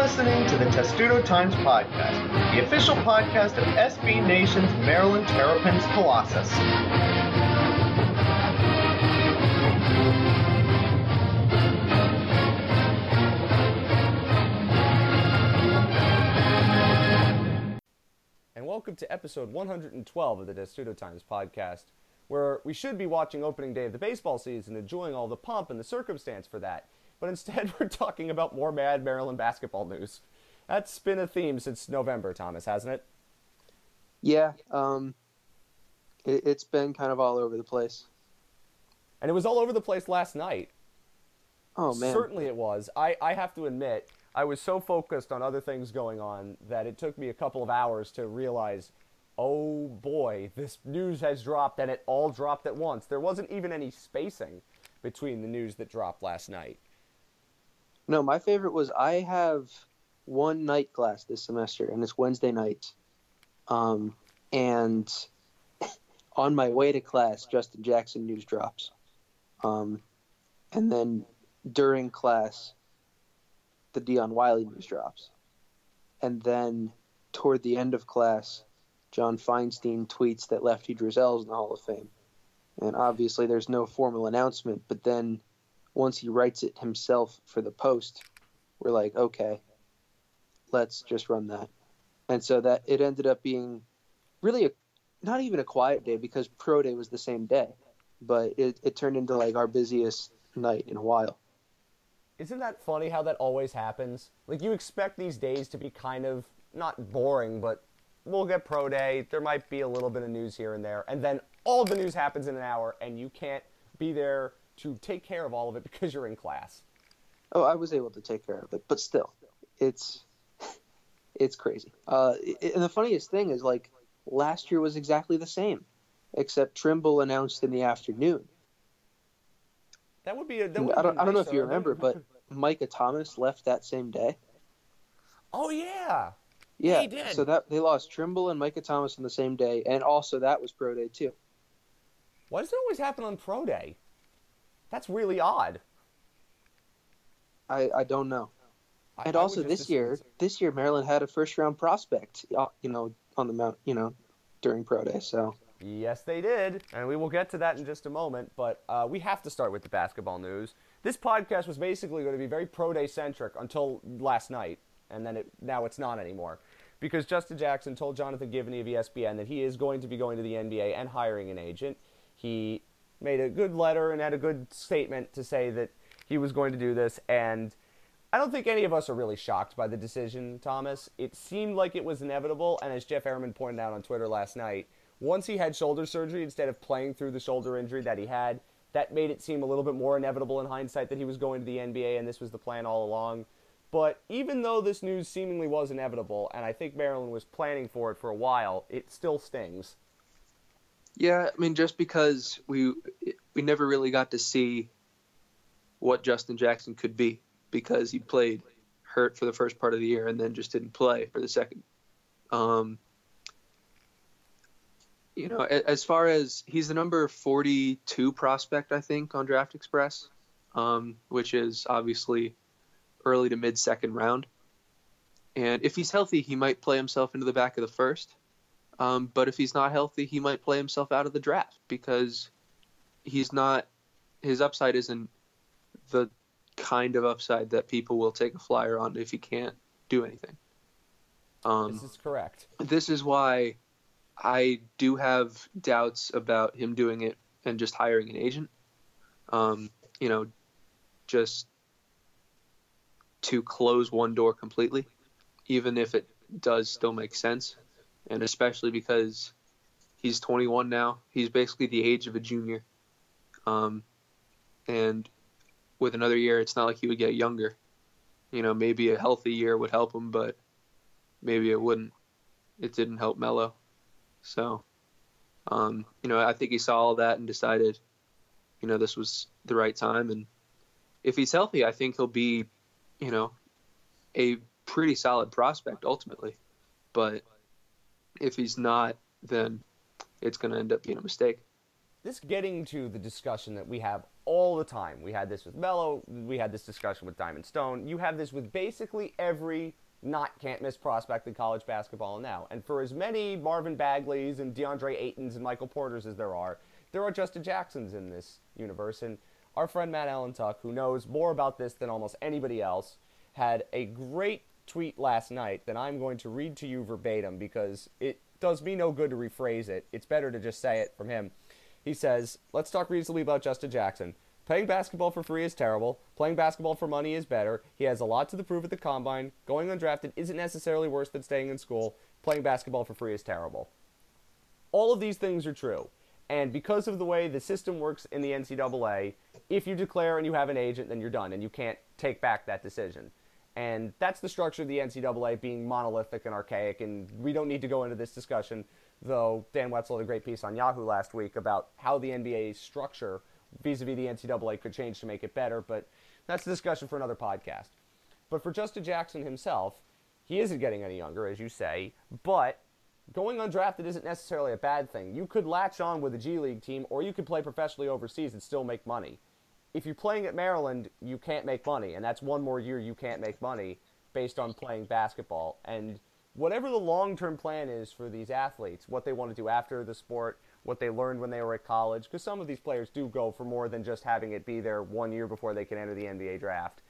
listening to the Testudo Times Podcast, the official podcast of SB Nation's Maryland Terrapins Colossus. and welcome to episode 112 of the Testudo Times podcast, where we should be watching opening day of the baseball season, enjoying all the pomp and the circumstance for that. But instead, we're talking about more mad Maryland basketball news. That's been a theme since November, Thomas, hasn't it? Yeah, um, it, it's been kind of all over the place. And it was all over the place last night. Oh man, Certainly it was. I, I have to admit, I was so focused on other things going on that it took me a couple of hours to realize, oh boy, this news has dropped and it all dropped at once. There wasn't even any spacing between the news that dropped last night. No, my favorite was I have one night class this semester, and it's Wednesday night. Um, and on my way to class, Justin Jackson news drops. Um, and then during class, the Dion Wiley news drops. And then toward the end of class, John Feinstein tweets that Lefty Driesell's in the Hall of Fame. And obviously, there's no formal announcement, but then once he writes it himself for the post, we're like, okay, let's just run that. And so that it ended up being really a, not even a quiet day because pro day was the same day, but it, it turned into like our busiest night in a while. Isn't that funny how that always happens? Like you expect these days to be kind of not boring, but we'll get pro day. There might be a little bit of news here and there, and then all the news happens in an hour, and you can't be there to take care of all of it because you're in class. Oh, I was able to take care of it, but still, it's it's crazy. Uh, it- and the funniest thing is like last year was exactly the same, except Trimble announced in the afternoon. That would be. A, that would I don't, be I don't know if you remember, but Micah Thomas left that same day. oh yeah, Yeah, He did. so that they lost Trimble and Micah Thomas on the same day, and also that was pro day too. why does it always happen on pro day? That's really odd. I, I don't know. I- And I also this assume year, it's- this year Maryland had a first round prospect, uh, you know, on the mount, you know, during pro day. So Yes, they did. And we will get to that in just a moment. But uh, we have to start with the basketball news. This podcast was basically going to be very pro day centric until last night. And then it, now it's not anymore. Because Justin Jackson told Jonathan Givony of ESPN that he is going to be going to the NBA and hiring an agent. He made a good letter and had a good statement to say that he was going to do this. And I don't think any of us are really shocked by the decision, Thomas. It seemed like it was inevitable, and as Jeff Ermann pointed out on Twitter last night, once he had shoulder surgery instead of playing through the shoulder injury that he had, that made it seem a little bit more inevitable in hindsight that he was going to the NBA and this was the plan all along. But even though this news seemingly was inevitable, and I think Maryland was planning for it for a while, it still stings. Yeah, I mean, just because we we never really got to see what Justin Jackson could be because he played hurt for the first part of the year and then just didn't play for the second. Um, you know, as far as he's the number 42 prospect, I think, on Draft Express, um, which is obviously early to mid second round. And if he's healthy, he might play himself into the back of the first. Um, but if he's not healthy, he might play himself out of the draft because he's not, his upside isn't the kind of upside that people will take a flyer on if he can't do anything. Um, This is correct. this is why I do have doubts about him doing it and just hiring an agent. Um, you know, just to close one door completely, even if it does still make sense, and especially because he's 21 now. He's basically the age of a junior. Um, and with another year, it's not like he would get younger. You know, maybe a healthy year would help him, but maybe it wouldn't. It didn't help Melo. So, um, you know, I think he saw all that and decided, you know, this was the right time. And if he's healthy, I think he'll be, you know, a pretty solid prospect ultimately. But if he's not, then it's going to end up being a mistake. this getting to the discussion that we have all the time. We had this with Melo. We had this discussion with Diamond Stone. You have this with basically every not can't miss prospect in college basketball now. And for as many Marvin Bagleys and DeAndre Aytons and Michael Porters as there are, there are Justin Jacksons in this universe. And our friend Matt Ellentuck, who knows more about this than almost anybody else, had a great tweet last night that I'm going to read to you verbatim because it does me no good to rephrase it. It's better to just say it from him. He says, Let's talk reasonably about Justin Jackson. Playing basketball for free is terrible. Playing basketball for money is better. He has a lot to prove at the combine. Going undrafted isn't necessarily worse than staying in school. Playing basketball for free is terrible. All of these things are true. And because of the way the system works in the NCAA, if you declare and you have an agent, then you're done and you can't take back that decision. And that's the structure of the NCAA being monolithic and archaic. And we don't need to go into this discussion, though Dan Wetzel had a great piece on Yahoo last week about how the NBA structure vis-a-vis the NCAA could change to make it better, but that's a discussion for another podcast. But for Justin Jackson himself, he isn't getting any younger, as you say, but going undrafted isn't necessarily a bad thing. You could latch on with a G League team, or you could play professionally overseas and still make money. If you're playing at Maryland, you can't make money, and that's one more year you can't make money based on playing basketball. And whatever the long term plan is for these athletes, what they want to do after the sport, what they learned when they were at college, because some of these players do go for more than just having it be there one year before they can enter the NBA draft.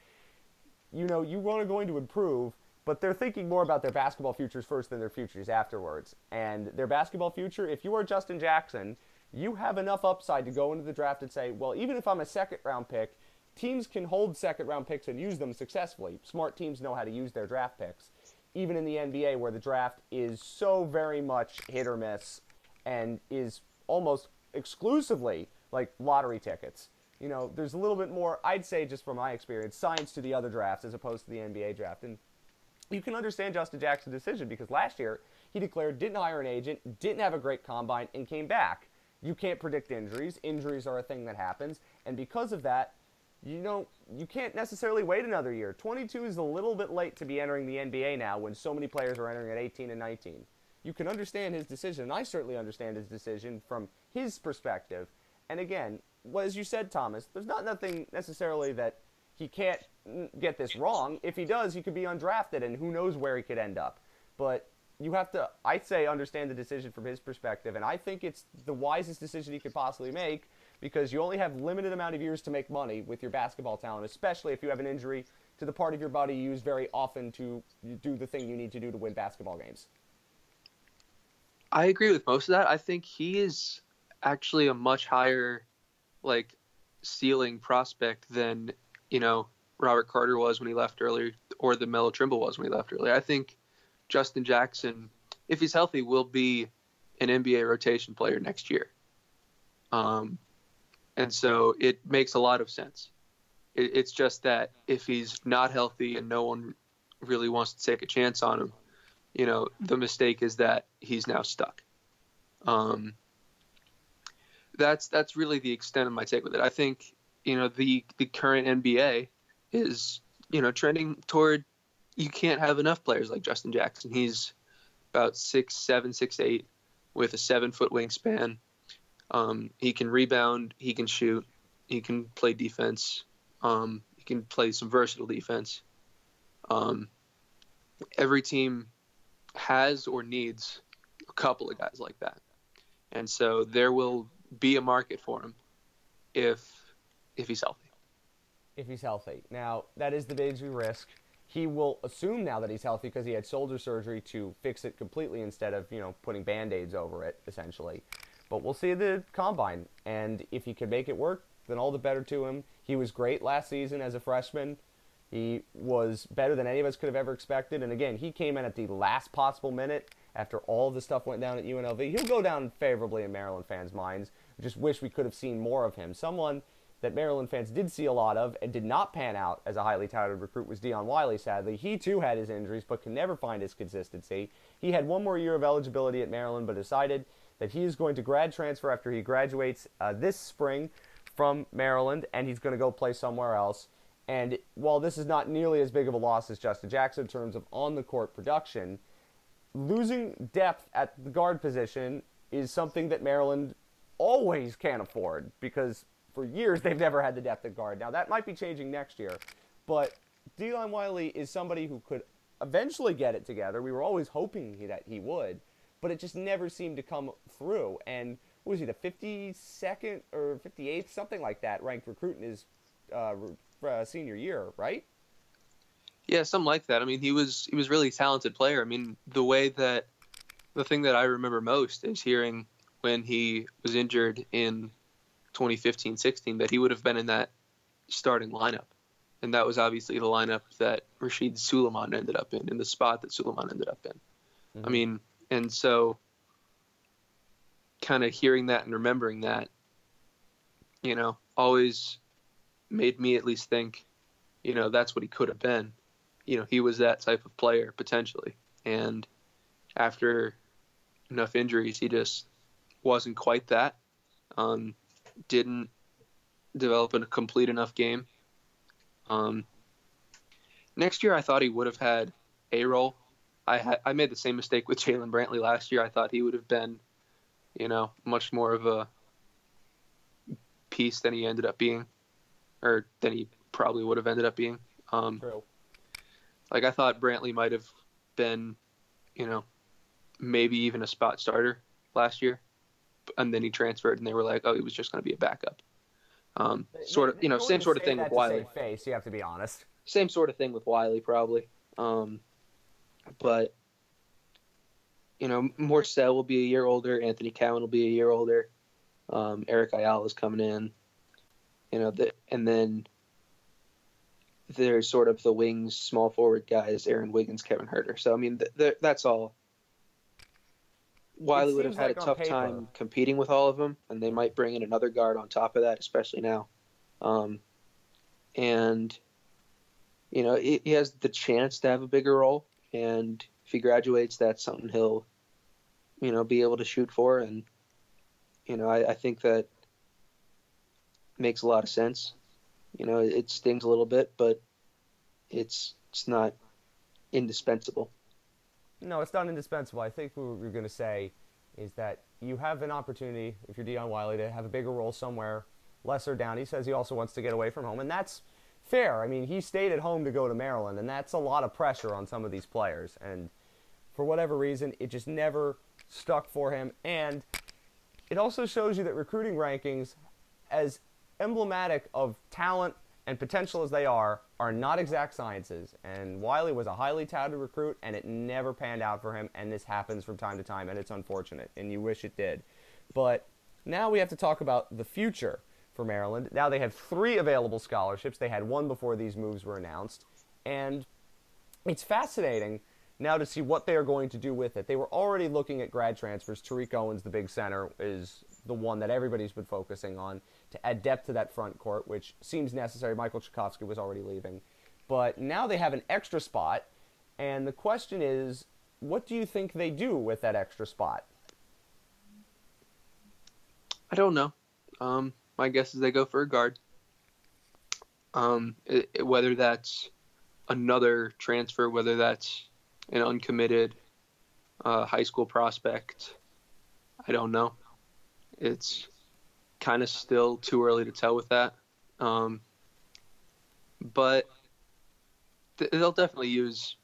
You know, you are going to improve, but they're thinking more about their basketball futures first than their futures afterwards. And their basketball future, if you are Justin Jackson, you have enough upside to go into the draft and say, well, even if I'm a second round pick, teams can hold second round picks and use them successfully. Smart teams know how to use their draft picks. Even in the NBA, where the draft is so very much hit or miss and is almost exclusively like lottery tickets. You know, there's a little bit more, I'd say, just from my experience, science to the other drafts as opposed to the NBA draft. And you can understand Justin Jackson's decision because last year he declared didn't hire an agent, didn't have a great combine, and came back. You can't predict injuries. Injuries are a thing that happens. And because of that, you know, you can't necessarily wait another year. 22 is a little bit late to be entering the NBA now when so many players are entering at 18 and 19 you can understand his decision. And I certainly understand his decision from his perspective. And again, as you said, Thomas, there's not nothing necessarily that he can't get this wrong. If he does, he could be undrafted, and who knows where he could end up. But you have to, I'd say, understand the decision from his perspective, and I think it's the wisest decision he could possibly make because you only have limited amount of years to make money with your basketball talent, especially if you have an injury to the part of your body you use very often to do the thing you need to do to win basketball games. I agree with most of that. I think he is actually a much higher like ceiling prospect than, you know, Robert Carter was when he left earlier or the Melo Trimble was when he left earlier. I think Justin Jackson, if he's healthy, will be an NBA rotation player next year. Um, and so it makes a lot of sense. It, it's just that if he's not healthy and no one really wants to take a chance on him, you know, the mistake is that he's now stuck. Um, that's that's really the extent of my take with it. I think you know the the current NBA is you know trending toward you can't have enough players like Justin Jackson. He's about six seven six eight with a seven foot wingspan. Um, he can rebound. He can shoot. He can play defense. Um, he can play some versatile defense. Um, every team has or needs a couple of guys like that. And so there will be a market for him if if he's healthy. If he's healthy. Now, that is the biggest risk. He will assume now that he's healthy because he had shoulder surgery to fix it completely instead of, you know, putting band-aids over it essentially. But we'll see the combine and if he can make it work, then all the better to him. He was great last season as a freshman. He was better than any of us could have ever expected. And again, he came in at the last possible minute after all the stuff went down at UNLV. He'll go down favorably in Maryland fans' minds. Just wish we could have seen more of him. Someone that Maryland fans did see a lot of and did not pan out as a highly touted recruit was Dion Wiley, sadly. He too had his injuries but can never find his consistency. He had one more year of eligibility at Maryland but decided that he is going to grad transfer after he graduates uh, this spring from Maryland and he's going to go play somewhere else. And while this is not nearly as big of a loss as Justin Jackson in terms of on the court production, losing depth at the guard position is something that Maryland always can't afford because for years they've never had the depth of guard. Now that might be changing next year, but Dion Wiley is somebody who could eventually get it together. We were always hoping he, that he would, but it just never seemed to come through. And what was he, the 52nd or 58th, something like that, ranked recruit in his uh, uh, senior year, right? Yeah, something like that. I mean, he was he was really a talented player. I mean, the way that the thing that I remember most is hearing when he was injured in 2015-16 that he would have been in that starting lineup. And that was obviously the lineup that Rasheed Sulaimon ended up in, in the spot that Sulaimon ended up in. Mm-hmm. I mean, and so kind of hearing that and remembering that, you know, always made me at least think, you know, that's what he could have been. You know, he was that type of player potentially. And after enough injuries, he just wasn't quite that. Um, didn't develop a complete enough game. Um, next year, I thought he would have had a role. I I made the same mistake with Jaylen Brantley last year. I thought he would have been, you know, much more of a piece than he ended up being, or than he probably would have ended up being. Um, True. Like I thought Brantley might have been, you know, maybe even a spot starter last year, and then he transferred, and they were like, oh, he was just going to be a backup. Um, sort of, you know, same sort of thing with Wiley. Face, you have to be honest. Same sort of thing with Wiley, probably. Um, but you know, Morsell will be a year older. Anthony Cowan will be a year older. Um, Eric Ayala is coming in. You know, the, and then there's sort of the wings, small forward guys, Aaron Wiggins, Kevin Huerter. So I mean, the, the, that's all Wiley would have had like a tough paper. time competing with all of them, and they might bring in another guard on top of that, especially now. Um, and you know, he, he has the chance to have a bigger role, and if he graduates, that's something he'll, you know, be able to shoot for. And you know, I, I think that makes a lot of sense. You know, it stings a little bit, but it's it's not indispensable. No, it's not indispensable. I think what we're going to say is that you have an opportunity, if you're Dion Wiley, to have a bigger role somewhere lesser down. He says he also wants to get away from home, and that's fair. I mean, he stayed at home to go to Maryland, and that's a lot of pressure on some of these players. And for whatever reason, it just never stuck for him. And it also shows you that recruiting rankings, as emblematic of talent and potential as they are, are not exact sciences. And Wiley was a highly touted recruit, and it never panned out for him. And this happens from time to time, and it's unfortunate, and you wish it did. But now we have to talk about the future for Maryland. Now they have three available scholarships. They had one before these moves were announced. And it's fascinating now to see what they are going to do with it. They were already looking at grad transfers. Tariq Owens, the big center, is the one that everybody's been focusing on to add depth to that front court, which seems necessary. Michael Cekovsky was already leaving. But now they have an extra spot, and the question is, what do you think they do with that extra spot? I don't know. Um, my guess is they go for a guard. Um, it, it, whether that's another transfer, whether that's an uncommitted uh, high school prospect, I don't know. It's kind of still too early to tell with that. Um, but th- they'll definitely use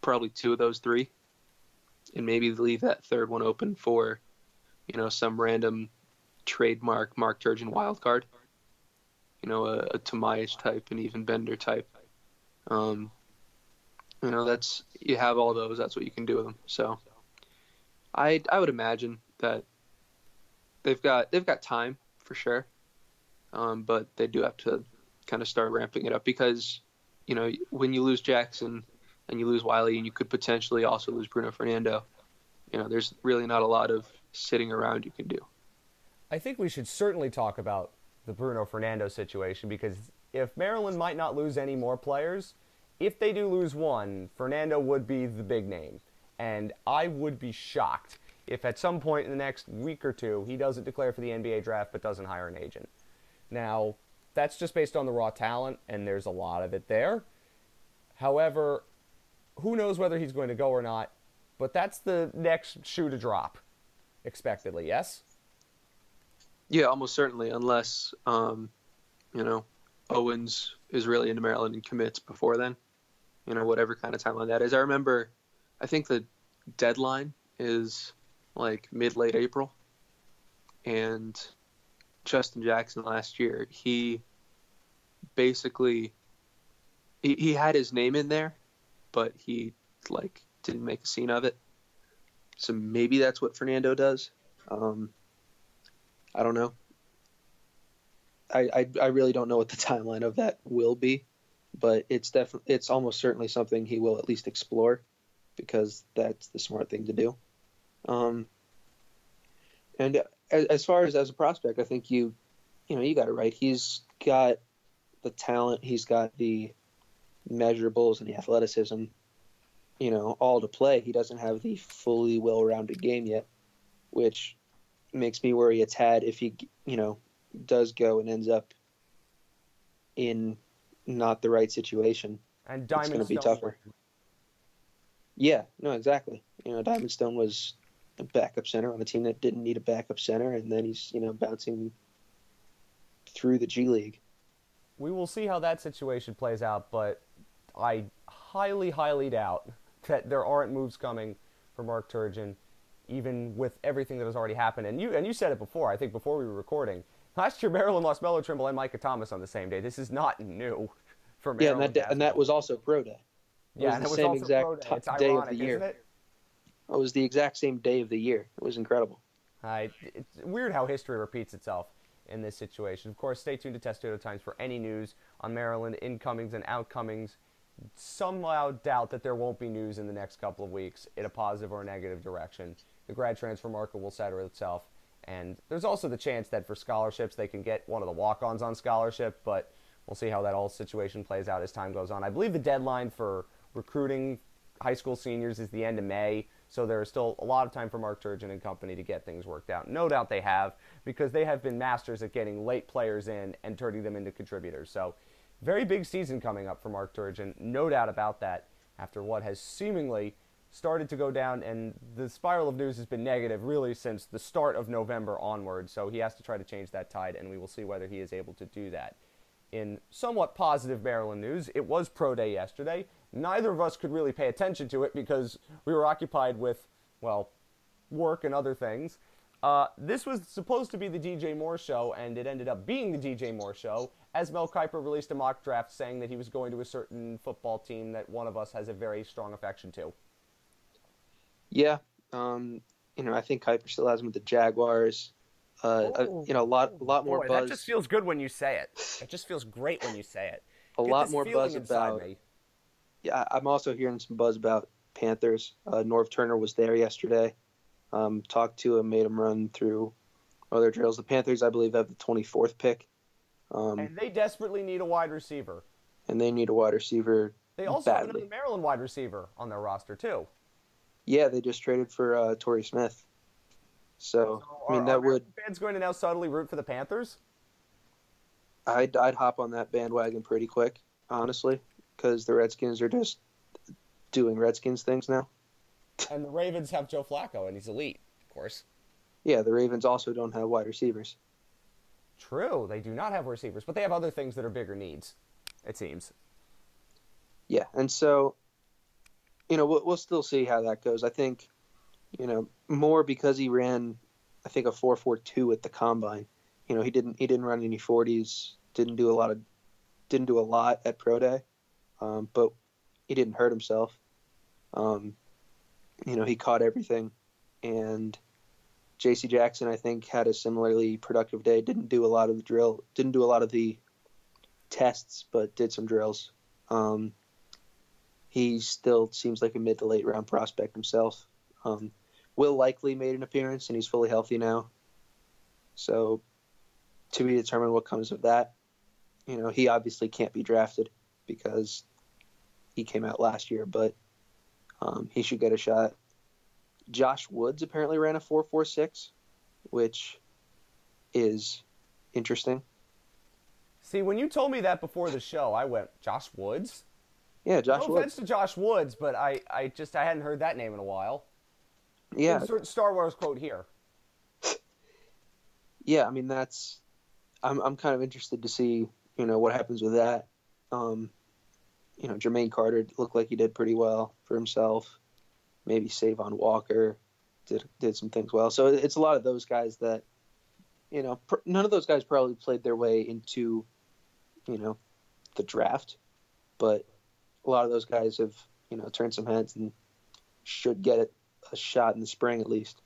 probably two of those three, and maybe leave that third one open for, you know, some random trademark Mark Turgeon wild card. You know, a, a Tomaic type, and Ivan Bender type. Um, you know, that's you have all those. That's what you can do with them. So, I I would imagine that they've got they've got time for sure, um, but they do have to kind of start ramping it up because you know when you lose Jackson and you lose Wiley and you could potentially also lose Bruno Fernando, you know there's really not a lot of sitting around you can do. I think we should certainly talk about the Bruno Fernando situation because if Maryland might not lose any more players, if they do lose one, Fernando would be the big name. And I would be shocked if at some point in the next week or two he doesn't declare for the NBA draft but doesn't hire an agent. Now, that's just based on the raw talent, and there's a lot of it there. However, who knows whether he's going to go or not, but that's the next shoe to drop, expectedly, yes? Yeah, almost certainly, unless um, you know Owens is really into Maryland and commits before then. You know, whatever kind of timeline that is. I remember, I think the deadline is like mid late April, and Justin Jackson last year he basically he, he had his name in there, but he like didn't make a scene of it. So maybe that's what Fernando does. Um, I don't know. I, I, I really don't know what the timeline of that will be, but it's definitely it's almost certainly something he will at least explore, because that's the smart thing to do. Um, and as, as far as as a prospect, I think you, you know, you got it right. He's got the talent. He's got the measurables and the athleticism, you know, all to play. He doesn't have the fully well-rounded game yet, which makes me worry a tad if he, you know, does go and ends up in not the right situation. And It's going to be tougher. Yeah, no, exactly. You know, Diamond Stone was a backup center on a team that didn't need a backup center, and then he's you know bouncing through the G League. We will see how that situation plays out, but I highly, highly doubt that there aren't moves coming for Mark Turgeon, even with everything that has already happened. And you and you said it before. I think before we were recording. Last year, Maryland lost Melo Trimble and Micah Thomas on the same day. This is not new for Yeah, and Maryland. that and that was also pro day. It yeah, was and the same also exact pro day. ti- It's day of the year. It? Was the exact same day of the year. It was incredible. I, it's weird how history repeats itself in this situation. Of course, stay tuned to Testudo Times for any news on Maryland incomings and outcomings. Somehow doubt that there won't be news in the next couple of weeks in a positive or a negative direction. The grad transfer market will settle itself. And there's also the chance that for scholarships, they can get one of the walk ons on scholarship, but we'll see how that whole situation plays out as time goes on. I believe the deadline for recruiting high school seniors is the end of May, so there is still a lot of time for Mark Turgeon and company to get things worked out. No doubt they have, because they have been masters at getting late players in and turning them into contributors. So, very big season coming up for Mark Turgeon, no doubt about that, after what has seemingly started to go down, and the spiral of news has been negative really since the start of November onward. So, he has to try to change that tide, and we will see whether he is able to do that. In somewhat positive Maryland news, it was Pro Day yesterday. Neither of us could really pay attention to it because we were occupied with, well, work and other things. Uh, this was supposed to be the DJ Moore show, and it ended up being the DJ Moore show, as Mel Kiper released a mock draft saying that he was going to a certain football team that one of us has a very strong affection to. Yeah, um, you know, I think Kiper still has him with the Jaguars. Uh, uh, you know, a lot, a lot more Boy, buzz. that just feels good when you say it. It just feels great when you say it. a Get lot more buzz about. me. Yeah, I- I'm also hearing some buzz about Panthers. Uh, Norv Turner was there yesterday. Um, talked to him, made him run through other drills. The Panthers, I believe, have the 24th pick, um, And they desperately need a wide receiver. and they need a wide receiver They also have badly. another Maryland wide receiver on their roster too. Yeah, they just traded for uh, Torrey Smith. So, I mean, Are- that are would fans going to now subtly root for the Panthers? I'd I'd hop on that bandwagon pretty quick, honestly, because the Redskins are just doing Redskins things now. And the Ravens have Joe Flacco, and he's elite, of course. Yeah, the Ravens also don't have wide receivers. True, they do not have receivers, but they have other things that are bigger needs. It seems. Yeah, and so, you know, we'll, we'll still see how that goes. I think, you know, more because he ran, I think a four four two at the combine. You know, he didn't he didn't run any forties. Didn't do a lot of, didn't do a lot at pro day, um, but he didn't hurt himself. Um, you know, he caught everything, and J.C. Jackson, I think, had a similarly productive day. Didn't do a lot of the drill, didn't do a lot of the tests, but did some drills. Um, he still seems like a mid to late round prospect himself. Um, Will likely made an appearance and he's fully healthy now. So to be determined what comes of that. You know, he obviously can't be drafted because he came out last year, but um, he should get a shot. Josh Woods apparently ran a 4.46, which is interesting. See, when you told me that before the show, I went, Josh Woods? Yeah, Josh no Woods. No offense to Josh Woods, but I, I just I hadn't heard that name in a while. Yeah, Insert Star Wars quote here. yeah, I mean that's I'm I'm kind of interested to see you know what happens with that. Um, you know, Jermaine Carter looked like he did pretty well for himself. Maybe Cavon Walker did did some things well. So it's a lot of those guys that you know pr- none of those guys probably played their way into you know the draft, but a lot of those guys have you know turned some heads and should get a shot in the spring at least.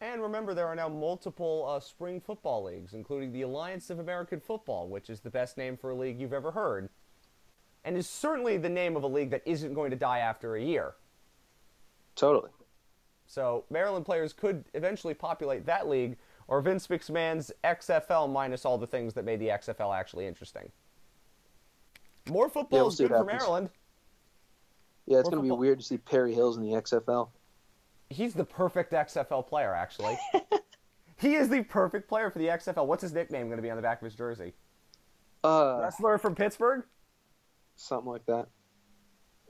And remember, there are now multiple uh, spring football leagues, including the Alliance of American Football, which is the best name for a league you've ever heard, and is certainly the name of a league that isn't going to die after a year. Totally. So Maryland players could eventually populate that league, or Vince McMahon's XFL minus all the things that made the XFL actually interesting. More football Yeah, we'll is good for. Maryland. Yeah, it's going to be football. weird to see Perry Hills in the XFL. He's the perfect XFL player, actually. he is the perfect player for the XFL. What's his nickname going to be on the back of his jersey? Uh, Wrestler from Pittsburgh. something like that.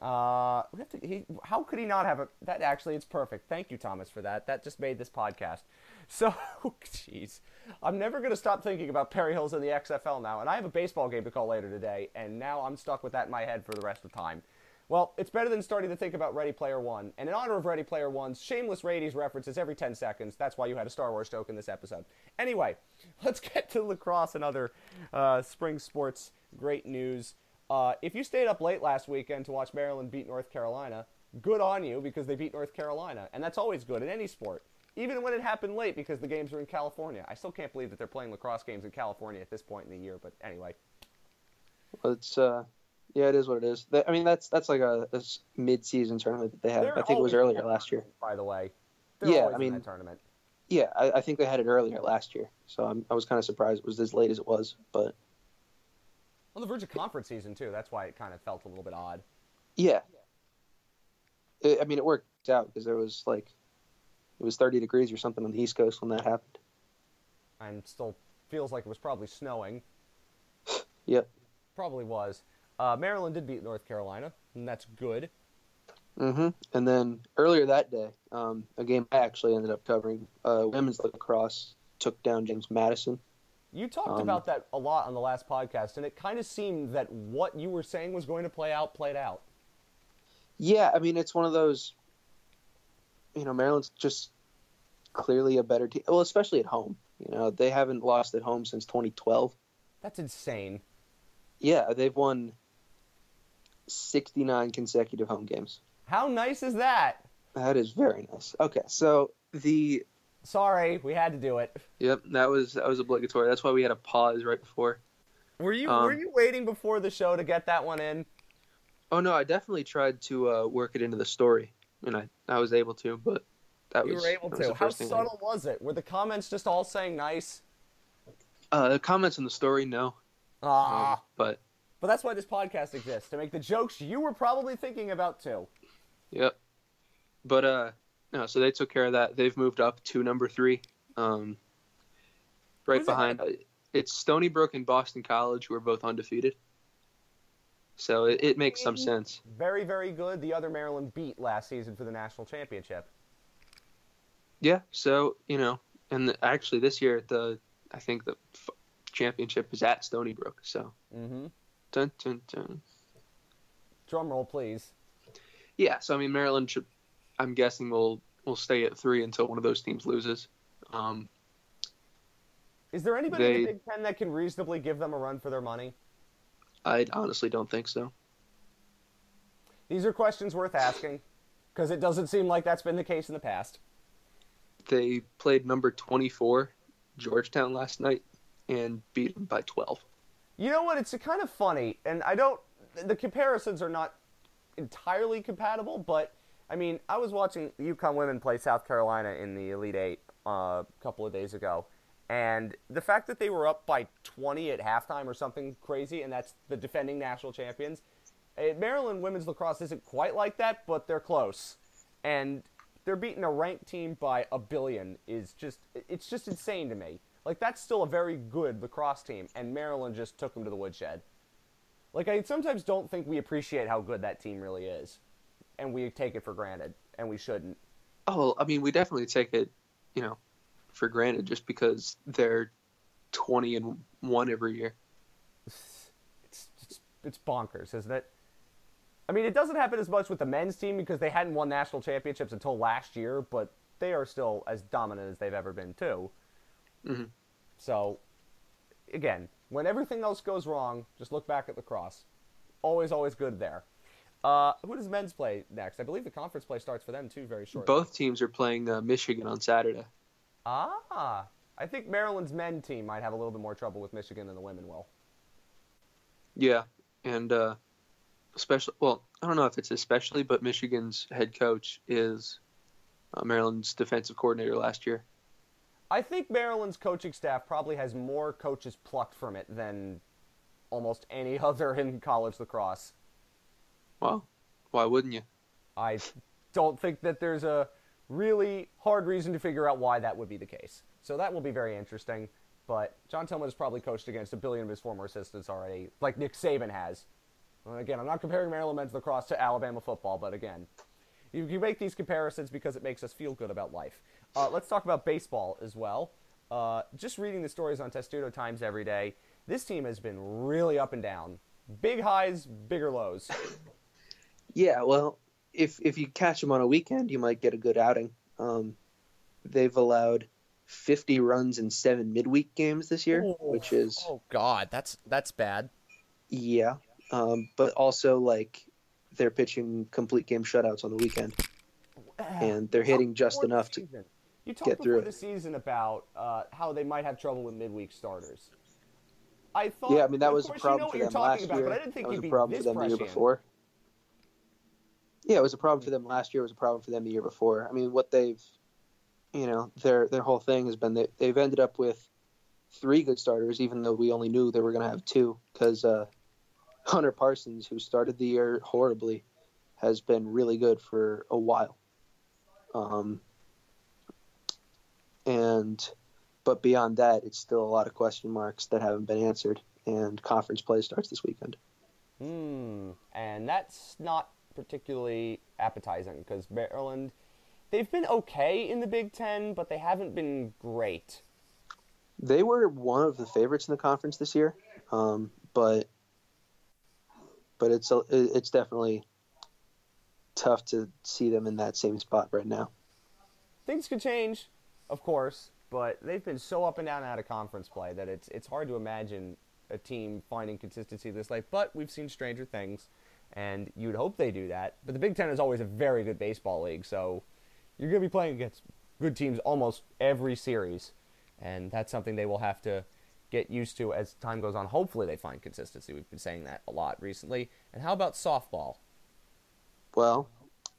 Uh, we have to, he, how could he not have a? That actually, it's perfect. Thank you, Thomas, for that. That just made this podcast. So, jeez, I'm never gonna stop thinking about Perry Hills in the XFL now, and I have a baseball game to call later today, and now I'm stuck with that in my head for the rest of the time. Well, it's better than starting to think about Ready Player One, and in honor of Ready Player One's shameless Radies references every 10 seconds, that's why you had a Star Wars joke in this episode. Anyway, let's get to lacrosse and other uh, spring sports great news. Uh, if you stayed up late last weekend to watch Maryland beat North Carolina, good on you because they beat North Carolina, and that's always good in any sport. Even when it happened late because the games are in California. I still can't believe that they're playing lacrosse games in California at this point in the year, but anyway. Well, It's uh, yeah, it is what it is. That- I mean, that's that's like a mid-season tournament that they had. They're I think it was earlier last year. By the way, they're Yeah, I mean- tournament. Yeah, I, I think they had it earlier last year. So I'm, I was kind of surprised it was as late as it was. But On the verge of conference season too. That's why it kind of felt a little bit odd. yeah, it, I mean, it worked out because there was like it was 30 degrees or something on the East Coast when that happened. And still feels like it was probably snowing. Yep. Probably was. Uh, Maryland did beat North Carolina, and that's good. hmm And then earlier that day, um, a game I actually ended up covering, uh, women's lacrosse took down James Madison. You talked Um, about that a lot on the last podcast, and it kind of seemed that what you were saying was going to play out played out. Yeah, I mean, it's one of those. You know, Maryland's just clearly a better team. Well, especially at home. You know, they haven't lost at home since 2012. That's insane. Yeah, they've won 69 consecutive home games. How nice is that? That is very nice. Okay, so the Sorry, we had to do it. yep, that was that was obligatory. That's why we had a pause right before. Were you Um, were you waiting before the show to get that one in? Oh no, I definitely tried to uh, work it into the story, and I I was able to, but that You was were able to. How subtle was it? Were the comments just all saying nice? Uh, the comments in the story, no, Ah, um, but but that's why this podcast exists to make the jokes you were probably thinking about too. Yep. But uh no, so they took care of that. They've moved up to number three. Um right behind uh, it's Stony Brook and Boston College who are both undefeated. So it, it makes some sense. Very, very good. The other Maryland beat last season for the national championship. Yeah, so, you know, and the, actually this year the I think the f- championship is at Stony Brook. So Mm-hmm. Dun, dun, dun. Drum roll, please. Yeah, so I mean Maryland should I'm guessing will will stay at 3 until one of those teams loses. Um Is there anybody in the Big Ten that can reasonably give them a run for their money? I honestly don't think so. These are questions worth asking because it doesn't seem like that's been the case in the past. They played number 24, Georgetown, last night and beat them by 12. You know what? It's kind of funny, and I don't. The comparisons are not entirely compatible, but I mean, I was watching UConn women play South Carolina in the Elite Eight uh, a couple of days ago, and the fact that they were up by 20 at halftime or something crazy, and that's the defending national champions. eh, Maryland women's lacrosse isn't quite like that, but they're close, and they're beating a ranked team by a billion is just it's just insane to me. Like that's still a very good lacrosse team, and Maryland just took them to the woodshed. Like I sometimes don't think we appreciate how good that team really is, and we take it for granted, and we shouldn't. Oh, I mean, we definitely take it, you know, for granted just because they're 20 and one every year. It's, it's, it's bonkers, isn't it? I mean, it doesn't happen as much with the men's team because they hadn't won national championships until last year, but they are still as dominant as they've ever been, too. hmm So, again, when everything else goes wrong, just look back at lacrosse. Always, always good there. Uh, who does men's play next? I believe the conference play starts for them, too, very shortly. Both teams are playing uh, Michigan on Saturday. Ah, I think Maryland's men team might have a little bit more trouble with Michigan than the women will. Yeah, and uh, especially, well, I don't know if it's especially, but Michigan's head coach is uh, Maryland's defensive coordinator last year. I think Maryland's coaching staff probably has more coaches plucked from it than almost any other in college lacrosse. Well, why wouldn't you? I don't think that there's a really hard reason to figure out why that would be the case. So that will be very interesting. But John Tillman has probably coached against a billion of his former assistants already, like Nick Saban has. And again, I'm not comparing Maryland men's lacrosse to Alabama football, but again, you, you make these comparisons because it makes us feel good about life. Uh, let's talk about baseball as well. Uh, just reading the stories on Testudo Times every day, this team has been really up and down. Big highs, bigger lows. Yeah, well, if if you catch them on a weekend, you might get a good outing. Um, they've allowed 50 runs in seven midweek games this year, which is oh god, that's that's bad. yeah. Um, but also like they're pitching complete game shutouts on the weekend, and they're hitting just enough to. You talked get before through the season about uh, how they might have trouble with midweek starters. I thought. Yeah, I mean that was a course you know problem for them last about, year. But I didn't think that was a problem for them the year before. Yeah, it was a problem for them last year. It was a problem for them the year before. I mean, what they've, you know, their their whole thing has been that they've ended up with three good starters, even though we only knew they were going to have two, because uh, Hunter Parsons, who started the year horribly, has been really good for a while. Um, and but beyond that, it's still a lot of question marks that haven't been answered. And conference play starts this weekend. Hmm, and that's not particularly appetizing because Maryland, they've been okay in the Big Ten, but they haven't been great. They were one of the favorites in the conference this year, um, but but it's a, it's definitely tough to see them in that same spot right now. Things could change, of course, but they've been so up and down out of conference play that it's it's hard to imagine a team finding consistency this late. But we've seen stranger things, and you'd hope they do that. But the Big Ten is always a very good baseball league, so you're going to be playing against good teams almost every series, and that's something they will have to get used to as time goes on. Hopefully, they find consistency. We've been saying that a lot recently. And how about softball? Well,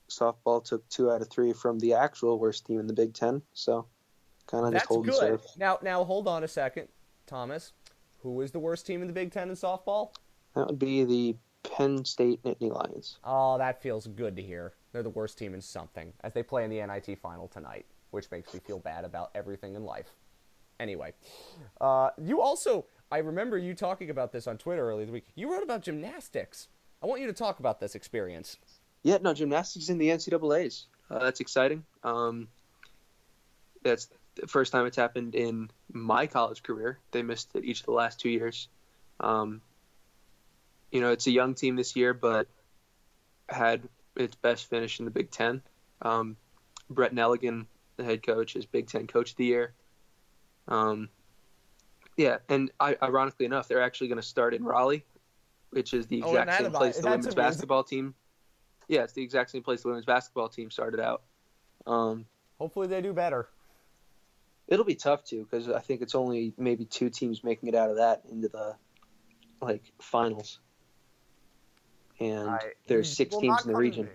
softball took two out of three from the actual worst team in the Big Ten, so kind of just That's hold good. serve. Now, now hold on a second, Thomas. Who is the worst team in the Big Ten in softball? That would be the Penn State Nittany Lions. Oh, that feels good to hear. They're the worst team in something as they play in the NIT final tonight, which makes me feel bad about everything in life. Anyway, uh, you also, I remember you talking about this on Twitter earlier this week. You wrote about gymnastics. I want you to talk about this experience. Yeah, no, gymnastics in the NCAA's. Uh, that's exciting. Um, that's the first time it's happened in my college career. They missed it each of the last two years. Um, you know, it's a young team this year, but had its best finish in the Big Ten. Um, Brett Nelligan, the head coach, is Big Ten Coach of the Year. Um, yeah, and I, ironically enough, they're actually going to start in Raleigh, which is the Oh, exact same place the women's amazing. basketball team. Yeah, it's the exact same place the women's basketball team started out. Um, Hopefully, they do better. It'll be tough too because I think it's only maybe two teams making it out of that into the like finals, and I- there's six teams in the region.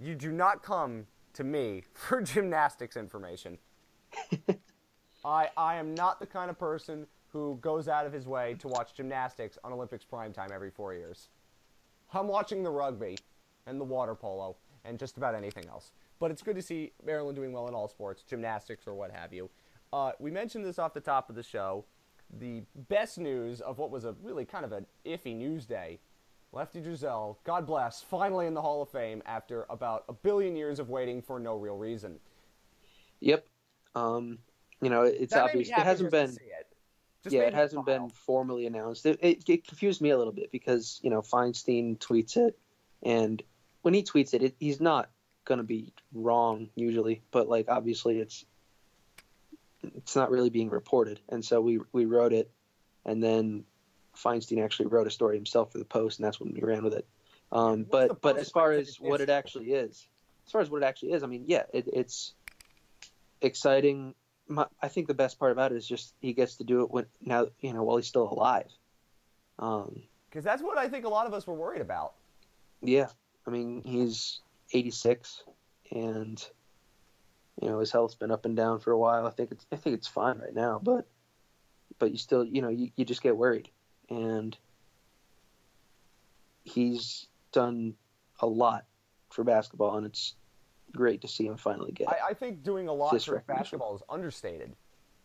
You do not come to me for gymnastics information. I I am not the kind of person who goes out of his way to watch gymnastics on Olympics primetime every four years. I'm watching the rugby and the water polo and just about anything else. But it's good to see Maryland doing well in all sports, gymnastics or what have you. Uh, we mentioned this off the top of the show. The best news of what was a really kind of an iffy news day Lefty Driesell, God bless, finally in the Hall of Fame after about a billion years of waiting for no real reason. Yep. Um, you know, it's That obvious. It hasn't been. it. Just yeah, it hasn't been formally announced. It, it, it confused me a little bit because you know Feinstein tweets it, and when he tweets it, it he's not gonna be wrong usually, but like obviously it's it's not really being reported, and so we we wrote it, and then Feinstein actually wrote a story himself for the Post, and that's when we ran with it. Um, but but as far as what it actually is, as far as what it actually is, I mean, yeah, it, it's exciting. My, I think the best part about it is just he gets to do it when now you know while he's still alive. Um, Because that's what I think a lot of us were worried about. yeah, I mean he's 86, and you know his health's been up and down for a while. I think it's I think it's fine right now, but but you still you know you, you just get worried, and he's done a lot for basketball, and it's great to see him finally get. I, I think doing a lot for basketball is understated.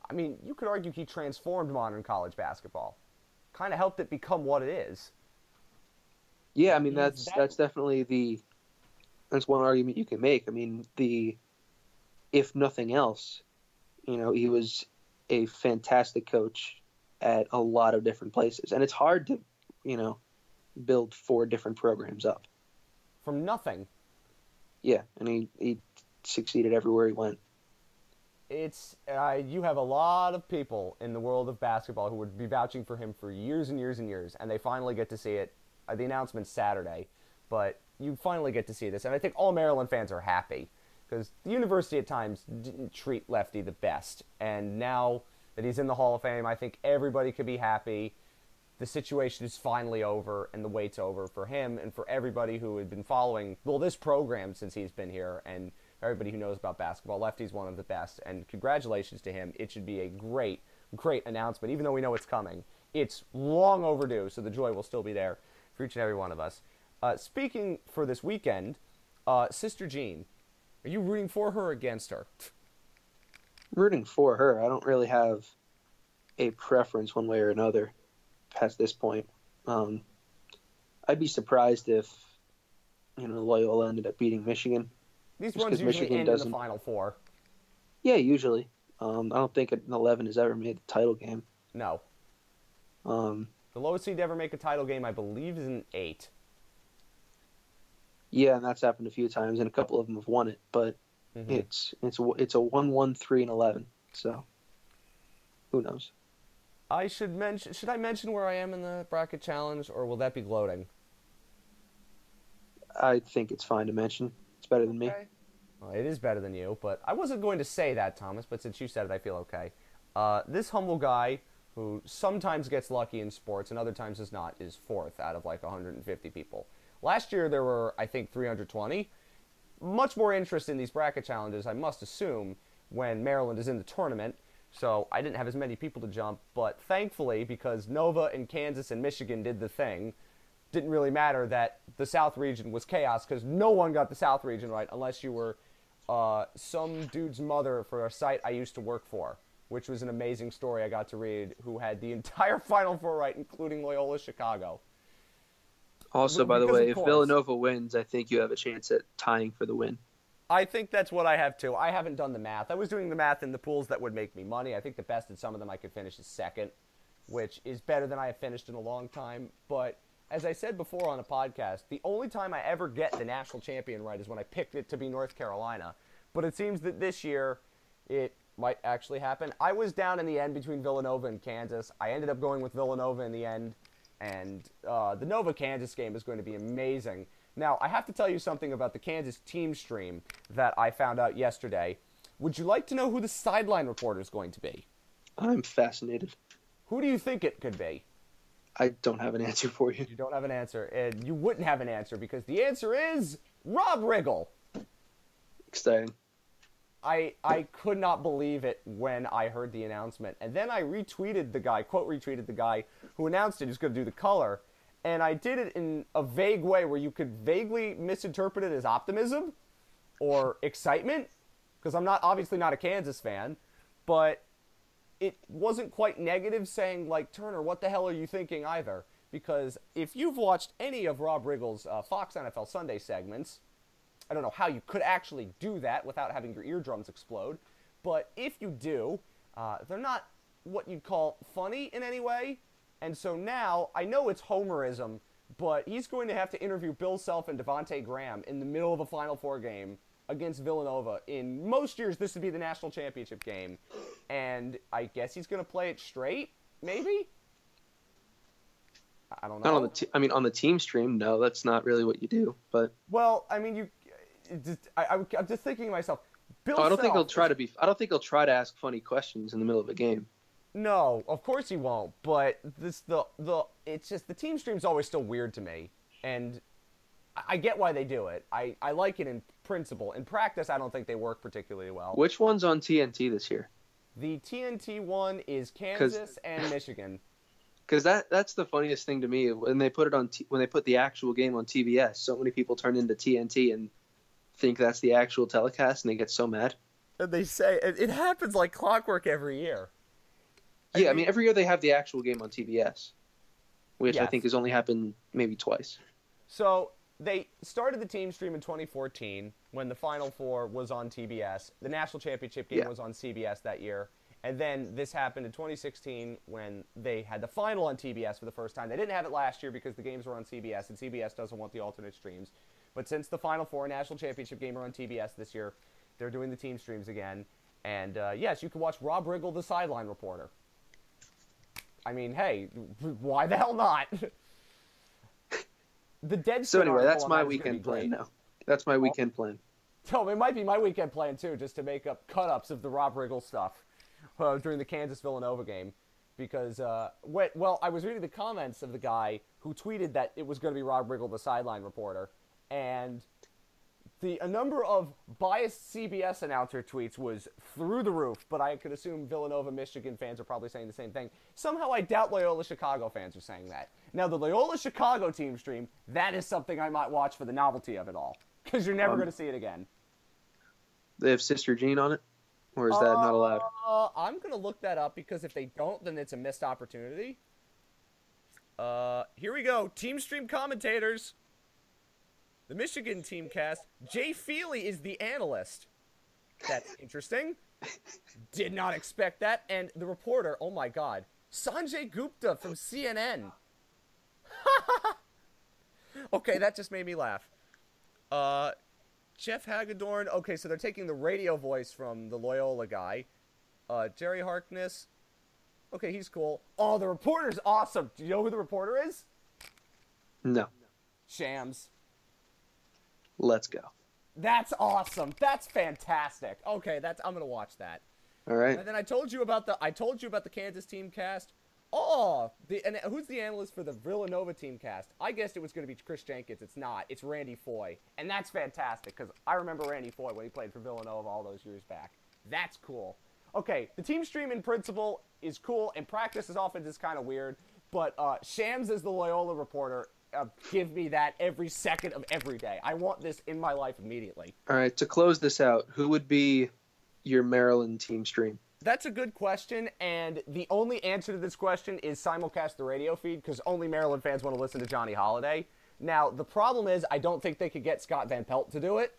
I mean, you could argue he transformed modern college basketball, kind of helped it become what it is. Yeah, I mean that's that's definitely the that's one argument you can make. I mean the if nothing else, you know, he was a fantastic coach at a lot of different places, and it's hard to you know build four different programs up. From nothing, Yeah, and he he succeeded everywhere he went. it's uh, you have a lot of people in the world of basketball who would be vouching for him for years and years and years, and they finally get to see it. Uh, the announcement's Saturday, but you finally get to see this, and I think all Maryland fans are happy because the university at times didn't treat Lefty the best, and now that he's in the Hall of Fame, I think everybody could be happy. The situation is finally over, and the wait's over for him and for everybody who had been following well this program since he's been here, and everybody who knows about basketball. Lefty's one of the best, and congratulations to him. It should be a great, great announcement, even though we know it's coming. It's long overdue, so the joy will still be there for each and every one of us. Uh, speaking for this weekend, uh, Sister Jean, are you rooting for her or against her? rooting for her. I don't really have a preference one way or another past this point. Um, I'd be surprised if you know Loyola ended up beating Michigan. These runs usually Michigan end in doesn't- the Final Four. Yeah, usually. Um, I don't think an 11 has ever made the title game. No. Um, The lowest seed to ever make a title game, I believe, is an eight. Yeah, and that's happened a few times, and a couple of them have won it. But Mhm. it's it's a- it's a one one three and eleven. So who knows? I should mention. Should I mention where I am in the bracket challenge, or will that be gloating? I think it's fine to mention. It's better than me. Well, it is better than you, but I wasn't going to say that, Thomas. But since you said it, I feel okay. Uh, this humble guy, who sometimes gets lucky in sports and other times does not, is fourth out of like 150 people. Last year there were, I think, 320. Much more interest in these bracket challenges, I must assume, when Maryland is in the tournament. So I didn't have as many people to jump, but thankfully, because Nova and Kansas and Michigan did the thing, didn't really matter that the South region was chaos because no one got the South region right unless you were uh, some dude's mother for a site I used to work for, which was an amazing story I got to read, who had the entire Final Four right, including Loyola Chicago. Also, by the way, if. Villanova wins, I think you have a chance at tying for the win. I think that's what I have too. I haven't done the math. I was doing the math in the pools that would make me money. I think the best in some of them I could finish is second, which is better than I have finished in a long time. But as I said before on a podcast, the only time I ever get the national champion right is when I picked it to be North Carolina. But it seems that this year it might actually happen. I was down in the end between Villanova and Kansas. I ended up going with Villanova in the end, and uh, the Nova Kansas game is going to be amazing. Now, I have to tell you something about the Kansas team stream that I found out yesterday. Would you like to know who the sideline reporter is going to be? I'm fascinated. Who do you think it could be? I don't have an answer for you. You don't have an answer, and you wouldn't have an answer because the answer is Rob Riggle. Exciting. I I could not believe it when I heard the announcement, and then I retweeted the guy, quote retweeted the guy who announced it. He's going to do the color, and I did it in a vague way where you could vaguely misinterpret it as optimism or excitement, because I'm not obviously not a Kansas fan, but it wasn't quite negative saying like Turner, what the hell are you thinking either? Because if you've watched any of Rob Riggle's uh, Fox NFL Sunday segments, I don't know how you could actually do that without having your eardrums explode, but if you do, Uh, they're not what you'd call funny in any way. And so now, I know it's homerism, but he's going to have to interview Bill Self and Devonte Graham in the middle of a Final Four game against Villanova. In most years, this would be the national championship game. And I guess he's going to play it straight, maybe? I don't know. Not on the. T- I mean, on the team stream, no, that's not really what you do. But Well, I mean, you. Just, I, I, am just thinking to myself. Bill oh, I don't think he'll try to be. I don't think he'll try to ask funny questions in the middle of a game. No, of course he won't. But this the the it's just the team stream's always still weird to me, and I- I get why they do it. I I like it in principle. In practice, I don't think they work particularly well. Which one's on TNT this year? The TNT one is Kansas and Michigan. Because that that's the funniest thing to me when they put it on T- when they put the actual game on TBS. So many people turn into TNT and think that's the actual telecast, and they get so mad. And they say it, it happens like clockwork every year. Yeah, I mean every year they have the actual game on TBS, which I think has only happened maybe twice. So they started the team stream in 2014 when the Final Four was on TBS. The national championship game Yeah. was on CBS that year. And then this happened in 2016 when they had the final on TBS for the first time. They didn't have it last year because the games were on CBS, and CBS doesn't want the alternate streams. But since the Final Four national championship game are on TBS this year, they're doing the team streams again. And uh, yes, you can watch Rob Riggle, the sideline reporter. I mean, hey, why the hell not? the dead. So anyway, that's my weekend plan now. That's my weekend plan. So it might be my weekend plan too, just to make up cut-ups of the Rob Riggle stuff uh, during the Kansas Villanova game, because uh, well, I was reading the comments of the guy who tweeted that it was going to be Rob Riggle, the sideline reporter, and the a number of biased CBS announcer tweets was through the roof. But I could assume Villanova, Michigan fans are probably saying the same thing. Somehow, I doubt Loyola Chicago fans are saying that. Now, the Loyola Chicago team stream that is something I might watch for the novelty of it all, because you're never Um, going to see it again. They have Sister Jean on it, or is that not allowed? Uh, I'm gonna look that up because if they don't, then it's a missed opportunity. Uh, here we go. Team stream commentators. The Michigan team cast. Jay Feely is the analyst. That's interesting. Did not expect that. And the reporter. Oh my God, Sanjay Gupta from CNN. okay, that just made me laugh. Uh, Jeff Hagedorn. Okay, so they're taking the radio voice from the Loyola guy. Uh, Jerry Harkness. Okay, he's cool. Oh, the reporter's awesome. Do you know who the reporter is? No. Shams. Let's go. That's awesome. That's fantastic. Okay, that's I'm gonna watch that. All right. And then I told you about the I told you about the Kansas team cast. Oh, the and who's the analyst for the Villanova team cast? I guessed it was going to be Chris Jenkins. It's not. It's Randy Foye, and that's fantastic because I remember Randy Foye when he played for Villanova all those years back. That's cool. Okay, the team stream in principle is cool, and practice is often just kind of weird. But uh, Shams is the Loyola reporter. Uh, give me that every second of every day. I want this in my life immediately. All right. To close this out, who would be your Maryland team stream? That's a good question, and the only answer to this question is simulcast the radio feed because only Maryland fans want to listen to Johnny Holiday. Now, the problem is, I don't think they could get Scott Van Pelt to do it,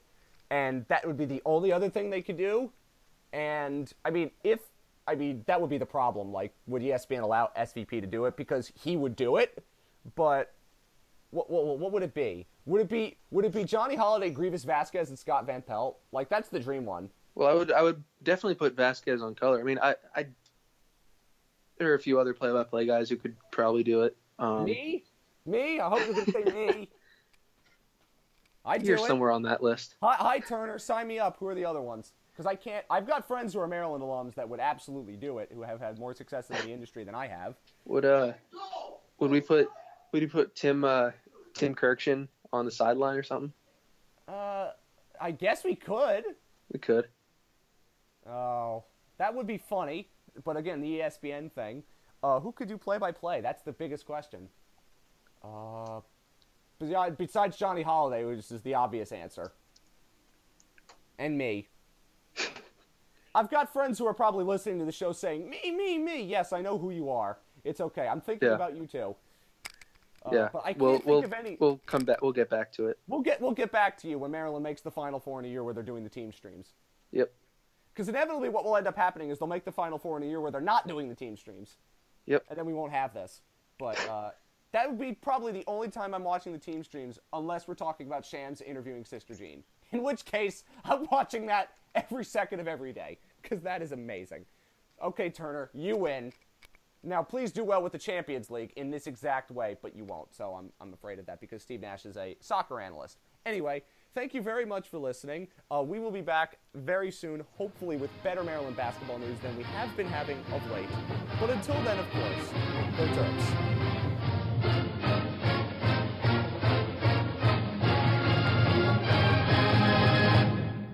and that would be the only other thing they could do. And I mean, if I mean that would be the problem. Like, would ESPN allow SVP to do it because he would do it? But what, what, what would it be? Would it be would it be Johnny Holiday, Greivis Vasquez, and Scott Van Pelt? Like, that's the dream one. Well, I would I would definitely put Vasquez on color. I mean, I I there are a few other play-by-play guys who could probably do it. Um, Me? Me? I hope you're gonna say me. I you're it. somewhere on that list. Hi, hi, Turner. Sign me up. Who are the other ones? Because I can't. I've got friends who are Maryland alums that would absolutely do it, who have had more success in the industry than I have. Would uh would we put would you put Tim uh Tim Kurkjian on the sideline or something? Uh, I guess we could. We could. Oh, that would be funny. But again, the ESPN thing. Uh, who could do play-by-play? That's the biggest question. Uh, besides Johnny Holiday, which is the obvious answer, and me. I've got friends who are probably listening to the show saying, "Me, me, me." Yes, I know who you are. It's okay. I'm thinking Yeah. about you too. Uh, yeah. but I can't we'll think we'll of any. we'll come back. We'll get back to it. We'll get we'll get back to you when Maryland makes the Final Four in a year where they're doing the team streams. Yep. Because inevitably, what will end up happening is they'll make the Final Four in a year where they're not doing the team streams. Yep. And then we won't have this. But uh, that would be probably the only time I'm watching the team streams, unless we're talking about Shams interviewing Sister Jean. In which case, I'm watching that every second of every day, because that is amazing. Okay, Turner, you win. Now, please do well with the Champions League in this exact way, but you won't. So I'm, I'm afraid of that because Steve Nash is a soccer analyst. Anyway, thank you very much for listening. Uh, we will be back very soon, hopefully with better Maryland basketball news than we have been having of late. But until then, of course, go Terps.